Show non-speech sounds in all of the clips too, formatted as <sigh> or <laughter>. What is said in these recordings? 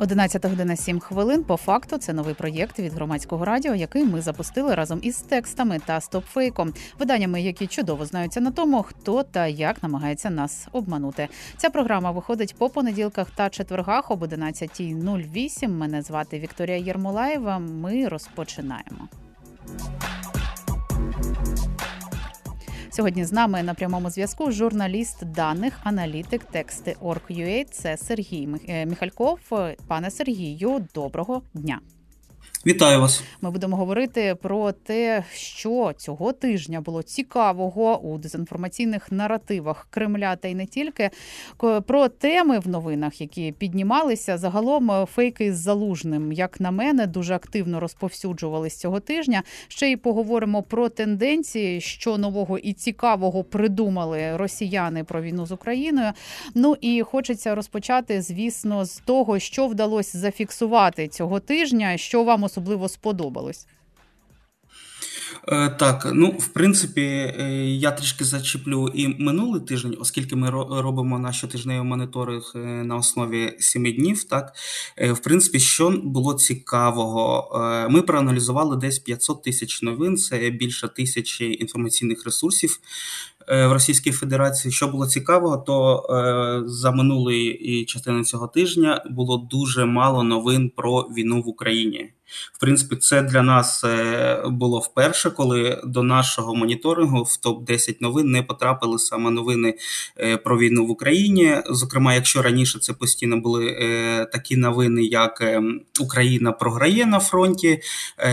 11 година 7 хвилин. По факту це новий проєкт від громадського радіо, який ми запустили разом із текстами та стопфейком, виданнями, які чудово знаються на тому, хто та як намагається нас обманути. Ця програма виходить по понеділках та четвергах об 11.08. Мене звати Вікторія Єрмолаєва. Ми розпочинаємо. Сьогодні з нами на прямому зв'язку журналіст даних, аналітик тексти Орг.ua. Це Сергій Михальков. Пане Сергію, доброго дня. Вітаю вас. Ми будемо говорити про те, що цього тижня було цікавого у дезінформаційних наративах Кремля та й не тільки про теми в новинах, які піднімалися. Загалом е, фейки з залужним, як на мене, дуже активно розповсюджувались цього тижня. Ще й поговоримо про тенденції, що нового і цікавого придумали росіяни про війну з Україною. Ну і хочеться розпочати, звісно, з того, що вдалося зафіксувати цього тижня, що вам особливо сподобалось? Е, так, ну в принципі, е, я трішки зачеплю і минулий тиждень, оскільки ми робимо на щотижневий моніторинг е, на основі семи днів. Так, в принципі, що було цікавого, ми проаналізували десь 500 тисяч новин, це більше тисячі інформаційних ресурсів. В Російській Федерації, що було цікавого, то за минулої частини цього тижня було дуже мало новин про війну в Україні. В принципі, це для нас е, було вперше, коли до нашого моніторингу в топ 10 новин не потрапили саме новини е, про війну в Україні. Зокрема, якщо раніше це постійно були е, такі новини, як Україна програє на фронті,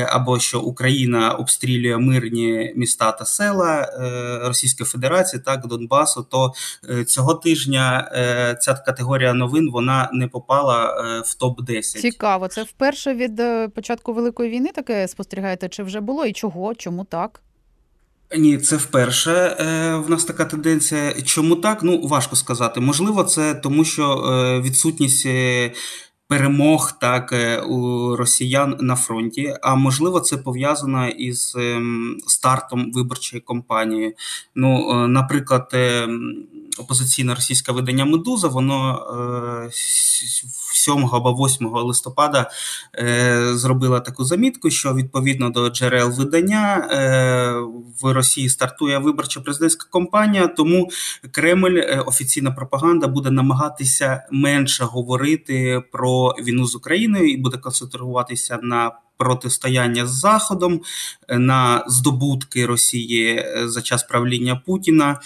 або що Україна обстрілює мирні міста та села Російської Федерації, так Донбасу, то цього тижня ця категорія новин вона не попала в топ 10 Цікаво, це вперше від початку великої війни таке спостерігаєте? Чи вже було і чого? Чому так? Ні, це вперше е, в нас така тенденція. Чому так? Ну важко сказати. Можливо, це тому, що е, відсутність. Е, перемог так у росіян на фронті, а можливо, це пов'язано із ем, стартом виборчої кампанії. Ну, наприклад, опозиційне російське видання Медуза, воно 7 або 8 листопада е, зробила таку замітку, що відповідно до джерел видання е, в Росії стартує виборча президентська кампанія, тому Кремль, е, офіційна пропаганда, буде намагатися менше говорити про війну з Україною і буде концентруватися на Протистояння з Заходом на здобутки Росії за час правління Путіна,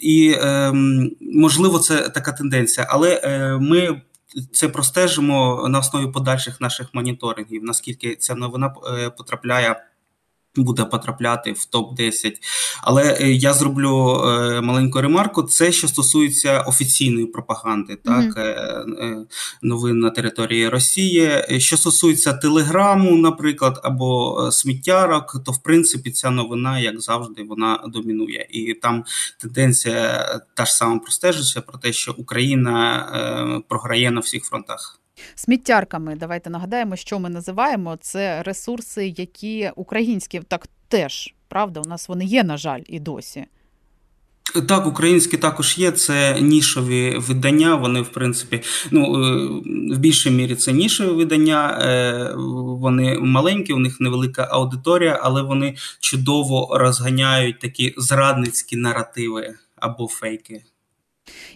і ем, можливо це така тенденція, але ми це простежимо на основі подальших наших моніторингів, наскільки ця новина е, потрапляє буде потрапляти в топ-10. Але е, я зроблю е, маленьку ремарку: це що стосується офіційної пропаганди, так mm-hmm. новин на території Росії. Що стосується телеграму, наприклад, або сміттярок, то в принципі ця новина, як завжди, вона домінує. І там тенденція та ж сама простежиться про те, що Україна програє на всіх фронтах. Сміттярками давайте нагадаємо, що ми називаємо це ресурси, які українські так теж правда. У нас вони є, на жаль, і досі. Так, українські також є. Це нішові видання. Вони, в принципі, ну е, в більшій мірі це нішові видання. Е, вони маленькі, у них невелика аудиторія, але вони чудово розганяють такі зрадницькі наративи або фейки.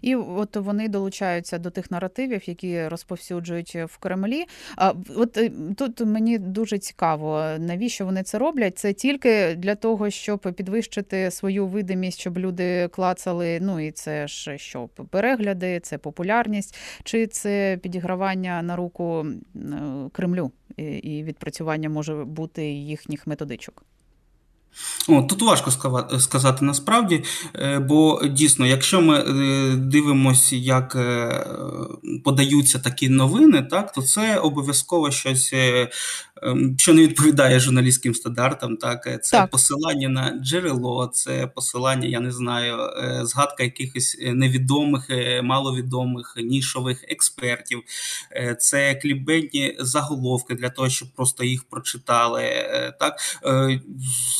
І от вони долучаються до тих наративів, які розповсюджують в Кремлі. А от е, тут мені дуже цікаво, навіщо вони це роблять? Це тільки для того, щоб підвищити свою видимість, щоб люди клацали. Ну і це ж що перегляди, це популярність, чи це підігравання на руку Кремлю і відпрацювання може бути їхніх методичок. О, Тут важко сказати насправді, е, бо дійсно, якщо ми е, дивимося, як е, подаються такі новини, так то це обов'язково щось, що не відповідає журналістським стандартам. Так, це так. посилання на джерело, це посилання, я не знаю, згадка якихось невідомих, маловідомих нішових експертів, це клікбейтні заголовки для того, щоб просто їх прочитали. Так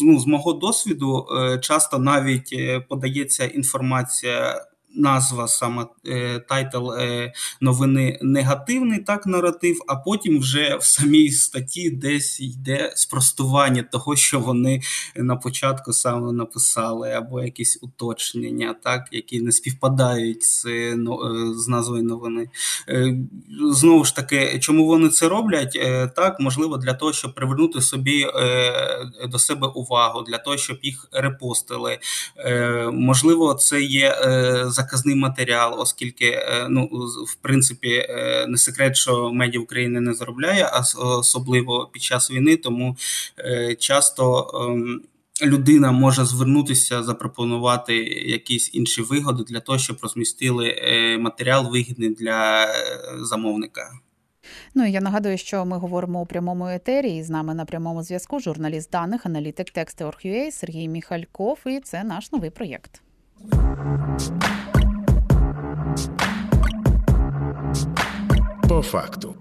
ну, з мого досвіду часто навіть подається інформація назва саме е, title е, новини негативний так наратив, а потім вже в самій статті десь йде спростування того, що вони на початку саме написали, або якісь уточнення, так, які не співпадають з, е, з назвою новини. Знову ж таки, чому вони це роблять? Так, можливо, для того, щоб привернути собі до себе увагу, для того, щоб їх репостили. Можливо, це є заказний матеріал, оскільки е, ну в принципі е, не секрет, що медіа України не заробляє, а особливо під час війни, тому е, часто. Ем, людина може звернутися, запропонувати якісь інші вигоди для того, щоб розмістили матеріал вигідний для замовника. Ну я нагадую, що ми говоримо у прямому етері. І з нами на прямому зв'язку журналіст даних, аналітик тексти.org.ua Сергій Міхальков. І це наш новий проєкт. По факту.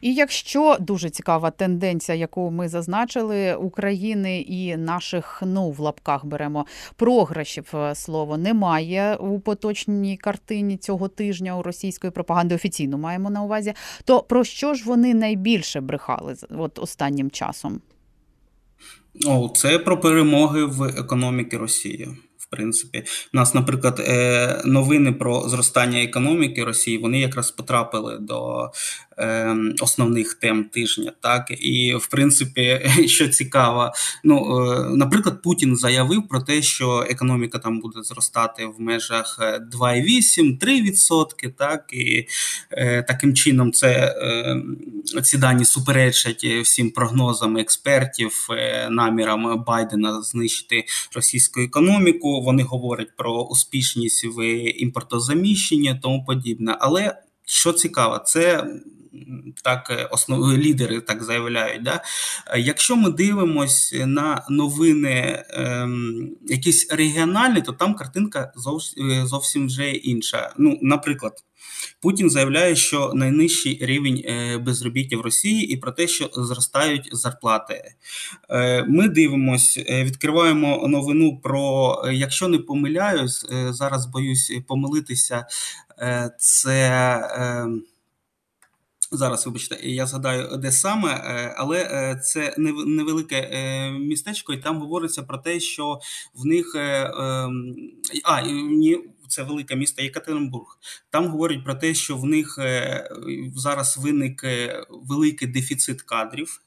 І якщо дуже цікава тенденція, яку ми зазначили, України і наших ну в лапках беремо програшів е, слово немає у поточній картині цього тижня у російської пропаганди офіційно маємо на увазі, то про що ж вони найбільше брехали от останнім часом? О, це про перемоги в економіки Росії принципі, у нас, наприклад, е, новини про зростання економіки Росії вони якраз потрапили до основних тем тижня. Так і в принципі, <laughs> що цікаво, ну е, наприклад, Путін заявив про те, що економіка там буде зростати в межах 2,8-3%. Е, так і е, таким чином це е, ці дані суперечать всім прогнозам експертів, намірам Байдена знищити російську економіку. Вони говорять про успішність в імпортозаміщенні, тому подібне. Але що цікаво, це так е, основні лідери так заявляють. Да? Якщо ми дивимося на новини ем, якісь регіональні, то там картинка зовсім, е, зовсім вже інша. Ну, Наприклад, Путін заявляє, що найнижчий рівень е, безробіття в Росії і про те, що зростають зарплати. Ми дивимося, відкриваємо новину про, якщо не помиляюсь, зараз боюсь помилитися, це. Ем, Зараз, вибачте, я згадаю, де саме, е, але е, це невелике е, містечко, і там говориться про те, що в них ем, а ні. Це велике місто Єкатеринбург. Там говорять про те, що в них зараз виник великий дефіцит кадрів,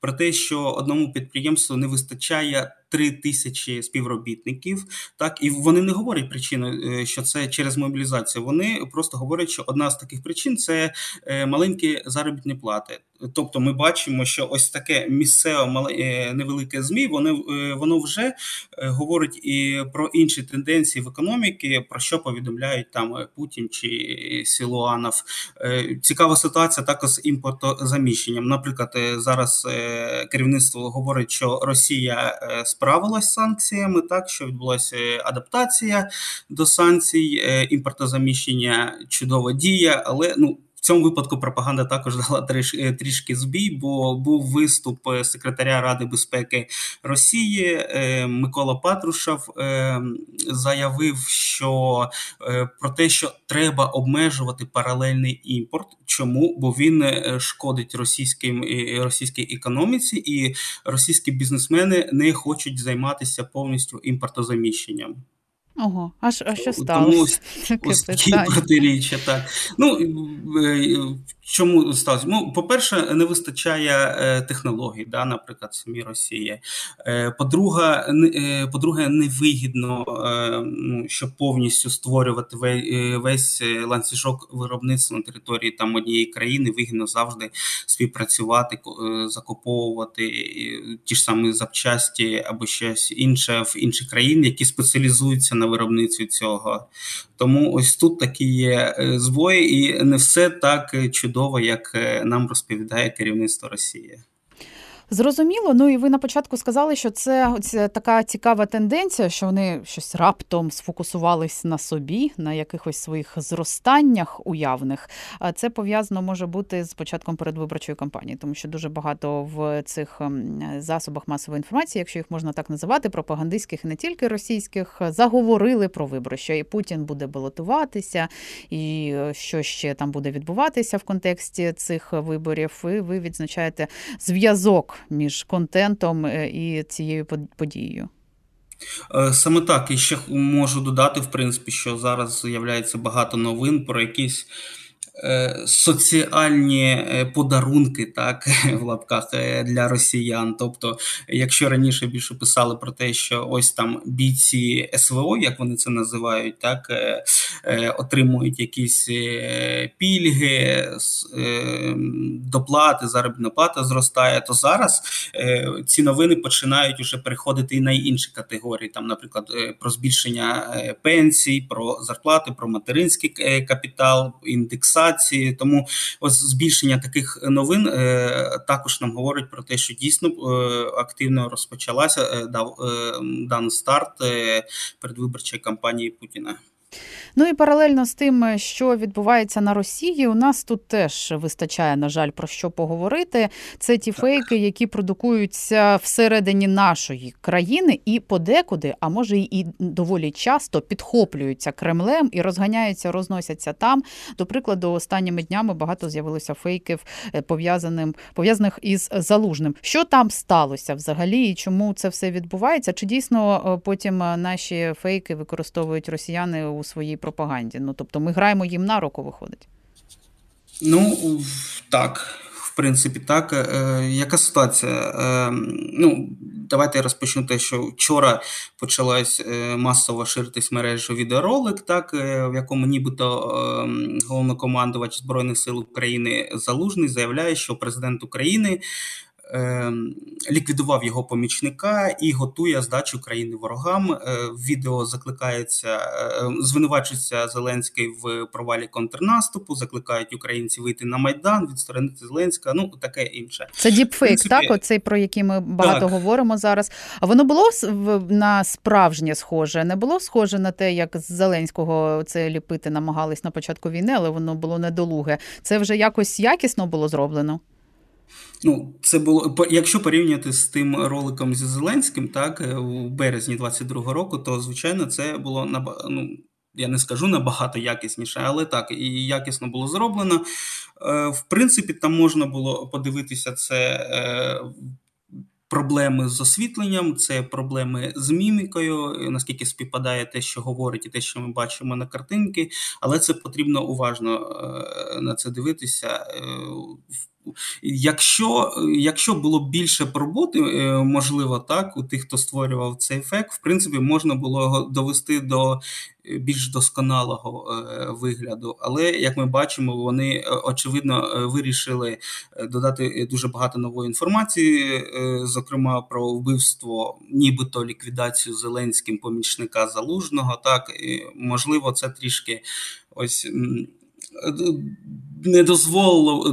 про те, що одному підприємству не вистачає три тисячі співробітників. Так і вони не говорять причину, е, що це через мобілізацію. Вони просто говорять, що одна з таких причин це е, маленькі заробітні плати. Тобто, ми бачимо, що ось таке місцеве е, невелике змі. Воно воно вже говорить і про інші тенденції в економіці, про що повідомляють там Путін чи Сілуанов. Цікава ситуація також з імпортозаміщенням. Наприклад, зараз керівництво говорить, що Росія справилась з санкціями, так що відбулася адаптація до санкцій, е, імпортозаміщення чудова дія, але ну. В цьому випадку пропаганда також <laughs> дала е, трішки збій, бо був виступ е, секретаря Ради безпеки Росії Микола Патрушев заявив, що про те, що треба обмежувати паралельний імпорт. Чому? Бо він шкодить російським російській економіці, і російські бізнесмени не хочуть займатися повністю імпортозаміщенням. Ого, а що сталося? Тому ось, такі протиріччя, так. Ну, е, Чому сталося? Ну, по-перше, не вистачає е, технологій, да, наприклад, самі Росії. Е, по-друге, е, по-друге, невигідно, ну, щоб повністю створювати весь ланцюжок виробництва на території там однієї країни, вигідно завжди співпрацювати, закуповувати ті ж самі запчасті або щось інше в інші країни, які спеціалізуються на виробництві цього. Тому ось тут такі є збої, і не все так чудово чудово, як е, нам розповідає керівництво Росії. Зрозуміло. Ну і ви на початку сказали, що це, це така цікава тенденція, що вони щось раптом сфокусувались на собі, на якихось своїх зростаннях уявних. А це пов'язано може бути з початком передвиборчої кампанії, тому що дуже багато в цих ем, засобах масової інформації, якщо їх можна так називати, пропагандистських і не тільки російських, заговорили про вибори, що і Путін буде балотуватися, і е, що ще там буде відбуватися в контексті цих виборів. І ви відзначаєте зв'язок між контентом е, і цією подією? Е, саме так і ще можу додати, в принципі, що зараз з'являється багато новин про якісь соціальні е, подарунки, так <laughs> в лапках е, для росіян. Тобто, якщо раніше більше писали про те, що ось там бійці СВО, як вони це називають, так отримують якісь пільги, доплати, заробітна плата зростає, то зараз ці новини починають уже переходити і на інші категорії, там, наприклад, про збільшення пенсій, про зарплати, про материнський капітал, індексацію інформації. Тому ось збільшення таких новин е, також нам говорить про те, що дійсно е, активно розпочалася е, дав дан старт передвиборчої кампанії Путіна. Ну і паралельно з тим, що відбувається на Росії, у нас тут теж вистачає, на жаль, про що поговорити. Це ті так. фейки, які продукуються всередині нашої країни, і подекуди, а може і доволі часто підхоплюються Кремлем і розганяються, розносяться там. До прикладу, останніми днями багато з'явилося фейків е, пов'язаним пов'язаних із залужним. Що там сталося взагалі, і чому це все відбувається? Чи дійсно е, потім е, наші фейки використовують росіяни у своїй пропаганді. Ну тобто ми граємо їм на руку, виходить. Ну так, в принципі, так. Е, Яка ситуація? Е, Ну, давайте я розпочну те, що вчора почалась е, масово ширитись мережу відеоролик, так, е, в якому нібито е, головнокомандувач Збройних сил України Залужний заявляє, що президент України. Ем, ліквідував його помічника і готує здачу країни ворогам. Е, відео закликається, е, звинувачується Зеленський в провалі контрнаступу, закликають українців вийти на майдан, відсторонити Зеленська. Ну таке інше. Це діпфейк, так оцей про який ми багато так. говоримо зараз. А воно було на справжнє схоже, не було схоже на те, як з Зеленського це ліпити намагались на початку війни, але воно було недолуге. Це вже якось якісно було зроблено. Ну, це було якщо порівняти з тим роликом зі Зеленським, так е, у березні 22-го року, то звичайно це було ну, я не скажу набагато якісніше, але так і якісно було зроблено. Е, в принципі, там можна було подивитися це. Е, проблеми з освітленням, це проблеми з мімікою, наскільки співпадає те, що говорить, і те, що ми бачимо на картинки, але це потрібно уважно на це дивитися. Якщо якщо було більше роботи, е, можливо, так, у тих, хто створював цей ефект, в принципі, можна було його довести до е, більш досконалого е, вигляду. Але як ми бачимо, вони очевидно вирішили додати дуже багато нової інформації, зокрема про вбивство, нібито ліквідацію Зеленським помічника залужного. Так, можливо, це трішки ось не дозволило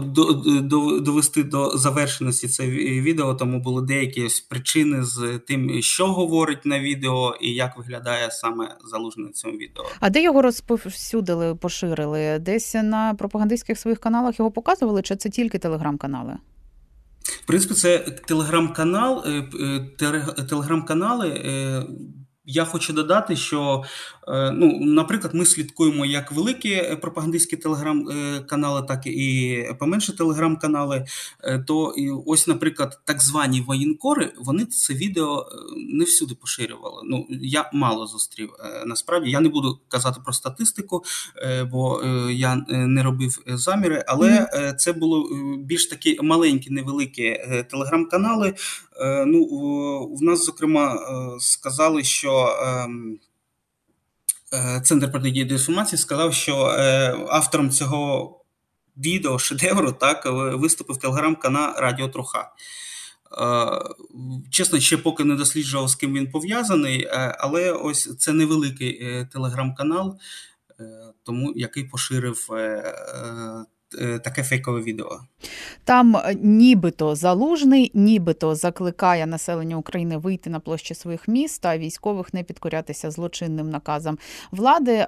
довести до завершеності це відео, тому були деякі причини з тим, що говорить на відео і як виглядає саме залужне на цьому відео. А де його розповсюдили, поширили? Десь на пропагандистських своїх каналах його показували, чи це тільки телеграм-канали? В принципі, це телеграм-канал, е, е, телеграм-канали. Е, я хочу додати, що, е, ну, наприклад, ми слідкуємо як великі е, пропагандистські телеграм-канали, так і поменше телеграм-канали. Е, то ось, наприклад, так звані воєнкори, вони це відео не всюди поширювали. Ну, я мало зустрів. Насправді я не буду казати про статистику, бо я не робив заміри, але це було більш такі маленькі, невеликі телеграм-канали. Ну, в нас, зокрема, сказали, що. Ем, е, Центр протидії дезінформації сказав, що е, автором цього відео шедевру так виступив телеграм-канал Радіо Труха. Е, чесно, ще поки не досліджував, з ким він пов'язаний, але ось це невеликий телеграм-канал, тому який поширив Е, таке фейкове відео. Там е, нібито залужний, нібито закликає населення України вийти на площі своїх міст, та військових не підкорятися злочинним наказам влади.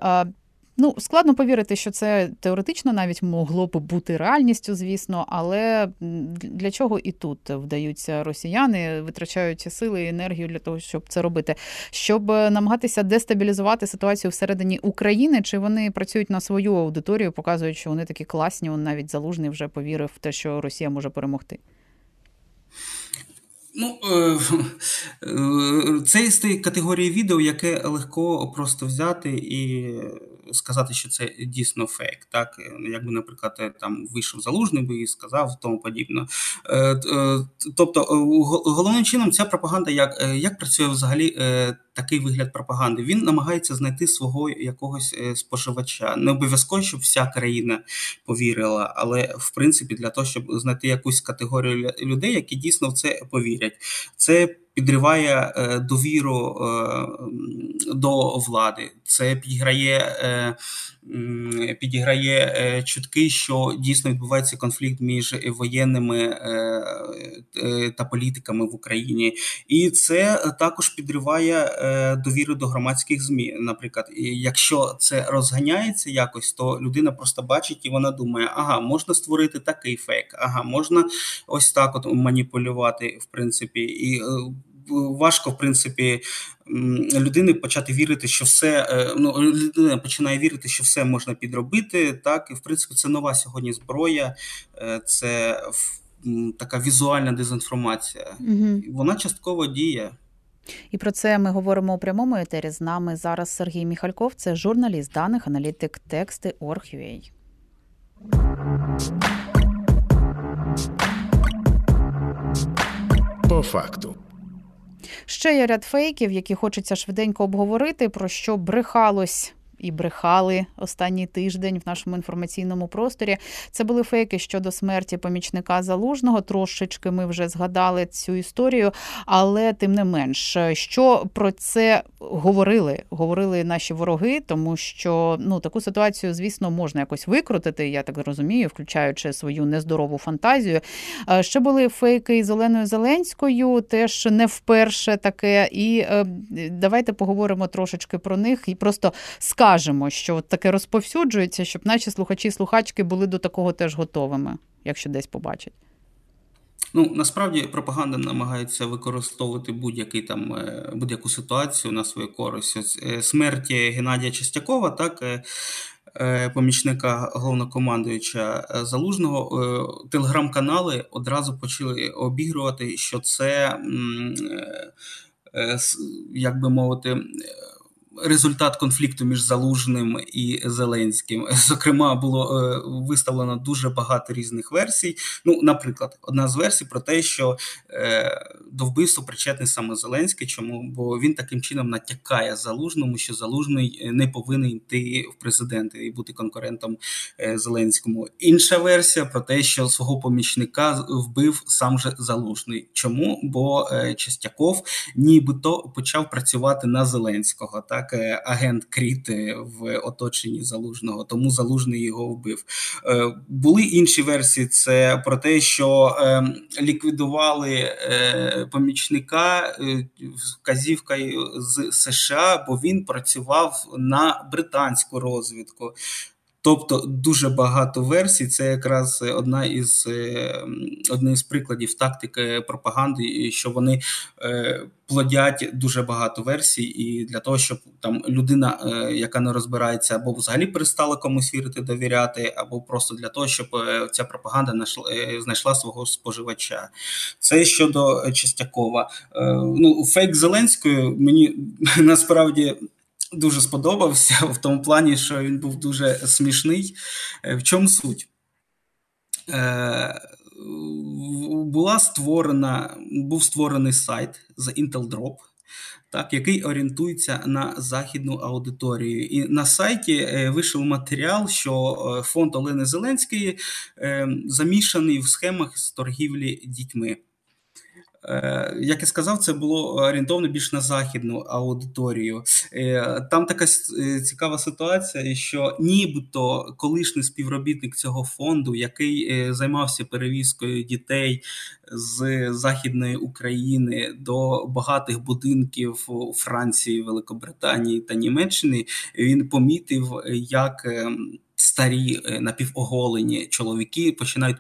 Ну, складно повірити, що це теоретично навіть могло б бути реальністю, звісно, але для чого і тут вдаються росіяни, витрачають сили і енергію для того, щоб це робити, щоб намагатися дестабілізувати ситуацію всередині України, чи вони працюють на свою аудиторію, показують, що вони такі класні, он навіть залужний вже повірив в те, що Росія може перемогти. Ну, е, е, це із тієї категорії відео, яке легко просто взяти і сказати, що це дійсно фейк. Так, якби, наприклад, там вийшов залужний би і сказав тому подібне. Тобто, головним чином ця пропаганда, як як працює взагалі такий вигляд пропаганди? Він намагається знайти свого якогось споживача. Не обов'язково, щоб вся країна повірила, але в принципі для того, щоб знайти якусь категорію людей, які дійсно в це повірять. Це підриває е, довіру е, до влади. Це підіграє е, підіграє чутки, що дійсно відбувається конфлікт між воєнними та політиками в Україні, і це також підриває довіру до громадських змі. Наприклад, якщо це розганяється якось, то людина просто бачить і вона думає, ага, можна створити такий фейк, ага, можна ось так от маніпулювати, в принципі, і важко, в принципі, людини почати вірити, що все е, ну людина починає вірити, що все можна підробити. Так, і в принципі, це нова сьогодні зброя, е, це така візуальна дезінформація. Угу. Вона частково діє. І про це ми говоримо у прямому етері. З нами зараз Сергій Міхальков, це журналіст даних, аналітик тексти Орг.ua. По факту. Ще є ряд фейків, які хочеться швиденько обговорити, про що брехалось і брехали останній тиждень в нашому інформаційному просторі. Це були фейки щодо смерті помічника залужного. Трошечки ми вже згадали цю історію, але тим не менш, що про це говорили, говорили наші вороги, тому що ну таку ситуацію, звісно, можна якось викрутити. Я так розумію, включаючи свою нездорову фантазію. Ще були фейки із Оленою Зеленською, теж не вперше таке. І е, давайте поговоримо трошечки про них і просто скажемо, скажемо, що таке розповсюджується, щоб наші слухачі і слухачки були до такого теж готовими, якщо десь побачать. Ну насправді пропаганда намагається використовувати будь-який там е, будь-яку ситуацію на свою користь. Ось е, смерті Геннадія Чистякова, так е, помічника головнокомандуюча залужного, телеграм-канали одразу почали обігрувати, що це як би мовити результат конфлікту між Залужним і Зеленським. <laughs> Зокрема, було е, виставлено дуже багато різних версій. Ну, наприклад, одна з версій про те, що е, до вбивства причетний саме Зеленський. Чому? Бо він таким чином натякає залужному, що залужний е, не повинен йти в президенти і бути конкурентом Зеленському. Інша версія про те, що свого помічника вбив сам же залужний. Чому? Бо Чистяков нібито почав працювати на Зеленського. Так так агент Кріт в оточенні залужного, тому залужний його вбив. Е, були інші версії. Це про те, що ем, ліквідували е, помічника вказівка з США, бо він працював на британську розвідку. Тобто дуже багато версій. Це якраз одна із одне з прикладів тактики пропаганди, що вони плодять дуже багато версій, і для того, щоб там людина, яка не розбирається, або взагалі перестала комусь вірити, довіряти, або просто для того, щоб ця пропаганда знайшла свого споживача. Це щодо Чистякова. Ну, фейк Зеленською мені <laughs> насправді дуже сподобався в тому плані, що він був дуже смішний. Е, в чому суть? Е, була створена, Був створений сайт The Intel Drop, так, який орієнтується на західну аудиторію. І на сайті е, вийшов матеріал, що фонд Олени Зеленської замішаний в схемах з торгівлі дітьми. Е, як я сказав, це було орієнтовано більш на західну аудиторію. Е, там така е, цікава ситуація, що нібито колишній співробітник цього фонду, який займався перевізкою дітей з Західної України до багатих будинків у Франції, Великобританії та Німеччини, він помітив, як ем, старі е, напівоголені чоловіки починають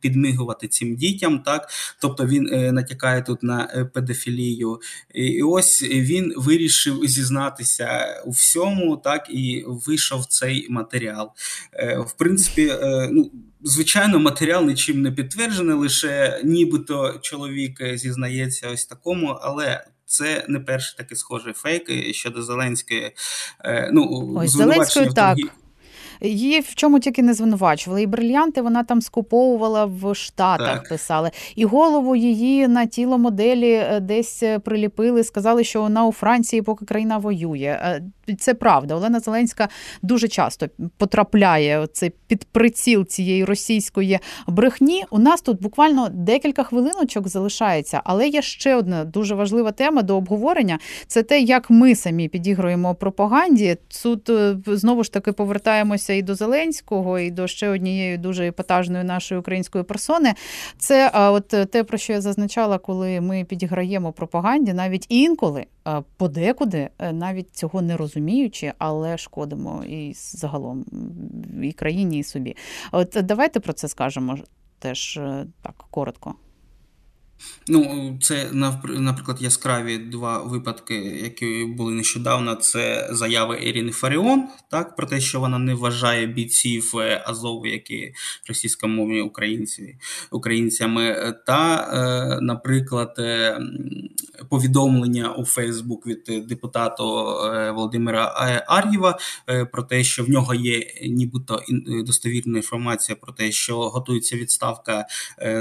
підмигувати цим дітям. Так, тобто він е, натякає тут на е, педофілію. І ось він вирішив зізнатися у всьому, так і вийшов цей матеріал. В принципі, ну. Звичайно, матеріал нічим не підтверджений, лише нібито чоловік зізнається ось такому, але це не перший такий схожий фейк щодо Зеленської. Ну, Ось Зеленської так. Її в чому тільки не звинувачували. І брильянти вона там скуповувала в Штатах, так. писали. І голову її на тіло моделі е, десь е, приліпили, сказали, що вона у Франції, поки країна воює. Е, це правда. Олена Зеленська дуже часто потрапляє це під приціл цієї російської брехні. У нас тут буквально декілька хвилиночок залишається, але є ще одна дуже важлива тема до обговорення: це те, як ми самі підігруємо пропаганді. Тут знову ж таки повертаємося і до Зеленського, і до ще однієї дуже епатажної нашої української персони. Це от те, про що я зазначала, коли ми підіграємо пропаганді, навіть інколи подекуди, е, навіть цього не розуміючи, але шкодимо і загалом і країні, і собі. От давайте про це скажемо теж е, так коротко. Ну, це наприклад, яскраві два випадки, які були нещодавно. Це заяви Ірини Фаріон, так про те, що вона не вважає бійців е, Азову, які російськомовні українці українцями, та, е, наприклад, е, повідомлення у Фейсбук від депутата Володимира Ар'єва про те, що в нього є нібито достовірна інформація про те, що готується відставка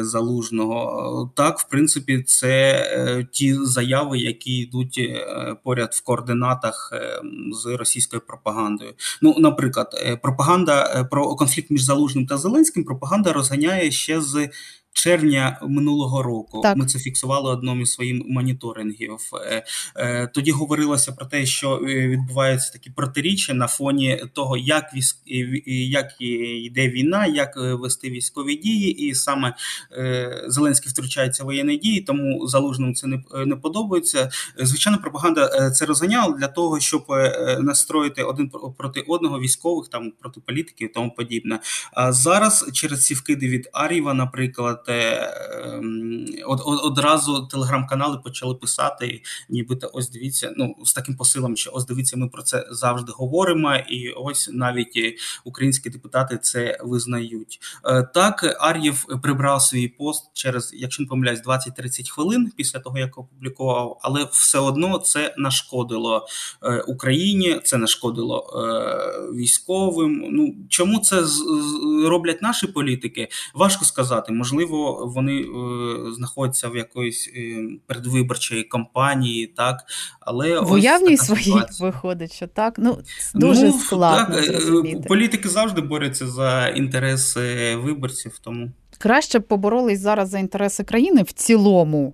залужного. Так, в принципі, це е, ті заяви, які йдуть е, поряд в координатах е, з російською пропагандою. Ну, наприклад, пропаганда про конфлікт між Залужним та Зеленським пропаганда розганяє ще з червня минулого року. Так. Ми це фіксували одному із своїх моніторингів. Е, е, тоді говорилося про те, що е, відбуваються такі протиріччя на фоні того, як військ як йде війна, як вести військові дії, і саме Зеленський втручається в воєнні дії, тому залужному це не подобається. Звичайно, пропаганда це розганяла для того, щоб настроїти один проти одного військових, там проти політиків і тому подібне. А зараз через ці вкиди від Аріва, наприклад сказати, ем, од, одразу телеграм-канали почали писати, нібито ось дивіться, ну з таким посилом, що ось дивіться, ми про це завжди говоримо, і ось навіть українські депутати це визнають. Е, так, Ар'єв прибрав свій пост через, якщо не помиляюсь, 20-30 хвилин після того, як опублікував, але все одно це нашкодило е, Україні, це нашкодило е, військовим. Ну чому це роблять наші політики? Важко сказати, можливо можливо, вони е, знаходяться в якоїсь е, передвиборчої кампанії, так але в уявній своїй виходить, що так ну дуже ну, складно так, е, зрозуміти. Політики завжди борються за інтереси виборців. Тому краще б поборолись зараз за інтереси країни в цілому.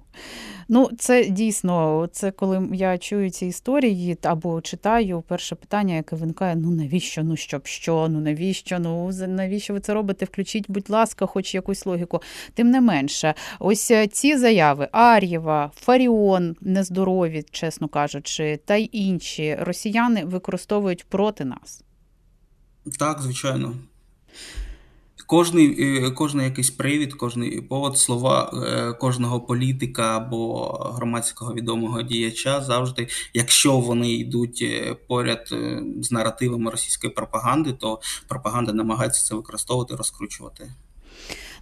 Ну, це дійсно, це коли я чую ці історії або читаю перше питання, яке виникає: ну навіщо? Ну щоб що? Ну навіщо? Ну навіщо ви це робите? Включіть, будь ласка, хоч якусь логіку. Тим не менше, ось е, ці заяви Ар'єва, Фаріон, нездорові, чесно кажучи, та й інші росіяни використовують проти нас. Так, звичайно. Кожний е, кожний якийсь привід, кожний повод, слова е, кожного політика або громадського відомого діяча завжди, якщо вони йдуть е, поряд з наративами російської пропаганди, то пропаганда намагається це використовувати, розкручувати.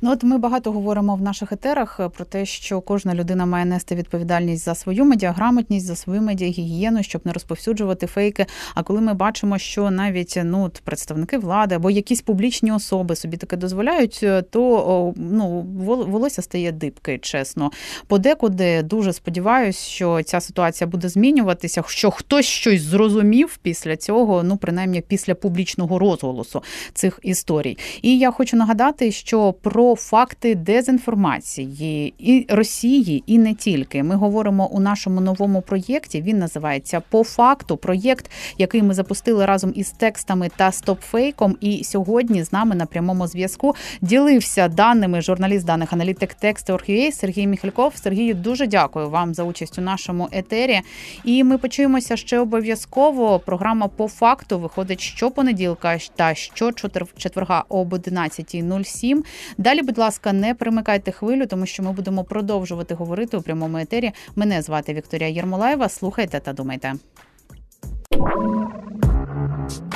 Ну от ми багато говоримо в наших етерах про те, що кожна людина має нести відповідальність за свою медіаграмотність, за свою медіагігієну, щоб не розповсюджувати фейки. А коли ми бачимо, що навіть ну представники влади або якісь публічні особи собі таке дозволяють, то ну волосся стає дибки, чесно. Подекуди дуже сподіваюся, що ця ситуація буде змінюватися. Що хтось щось зрозумів після цього, ну принаймні після публічного розголосу цих історій. І я хочу нагадати, що про факти дезінформації і Росії, і не тільки. Ми говоримо у нашому новому проєкті. Він називається По факту проєкт, який ми запустили разом із текстами та стопфейком. І сьогодні з нами на прямому зв'язку ділився даними журналіст даних аналітик тексти Сергій Міхальков. Сергію, дуже дякую вам за участь у нашому етері. І ми почуємося ще обов'язково. Програма по факту виходить щопонеділка та щочетверга об 11.07. Далі Далі, будь ласка, не примикайте хвилю, тому що ми будемо продовжувати говорити у прямому етері. Мене звати Вікторія Єрмолаєва. Слухайте та думайте.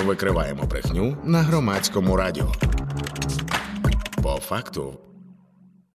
Викриваємо брехню на громадському радіо. По факту.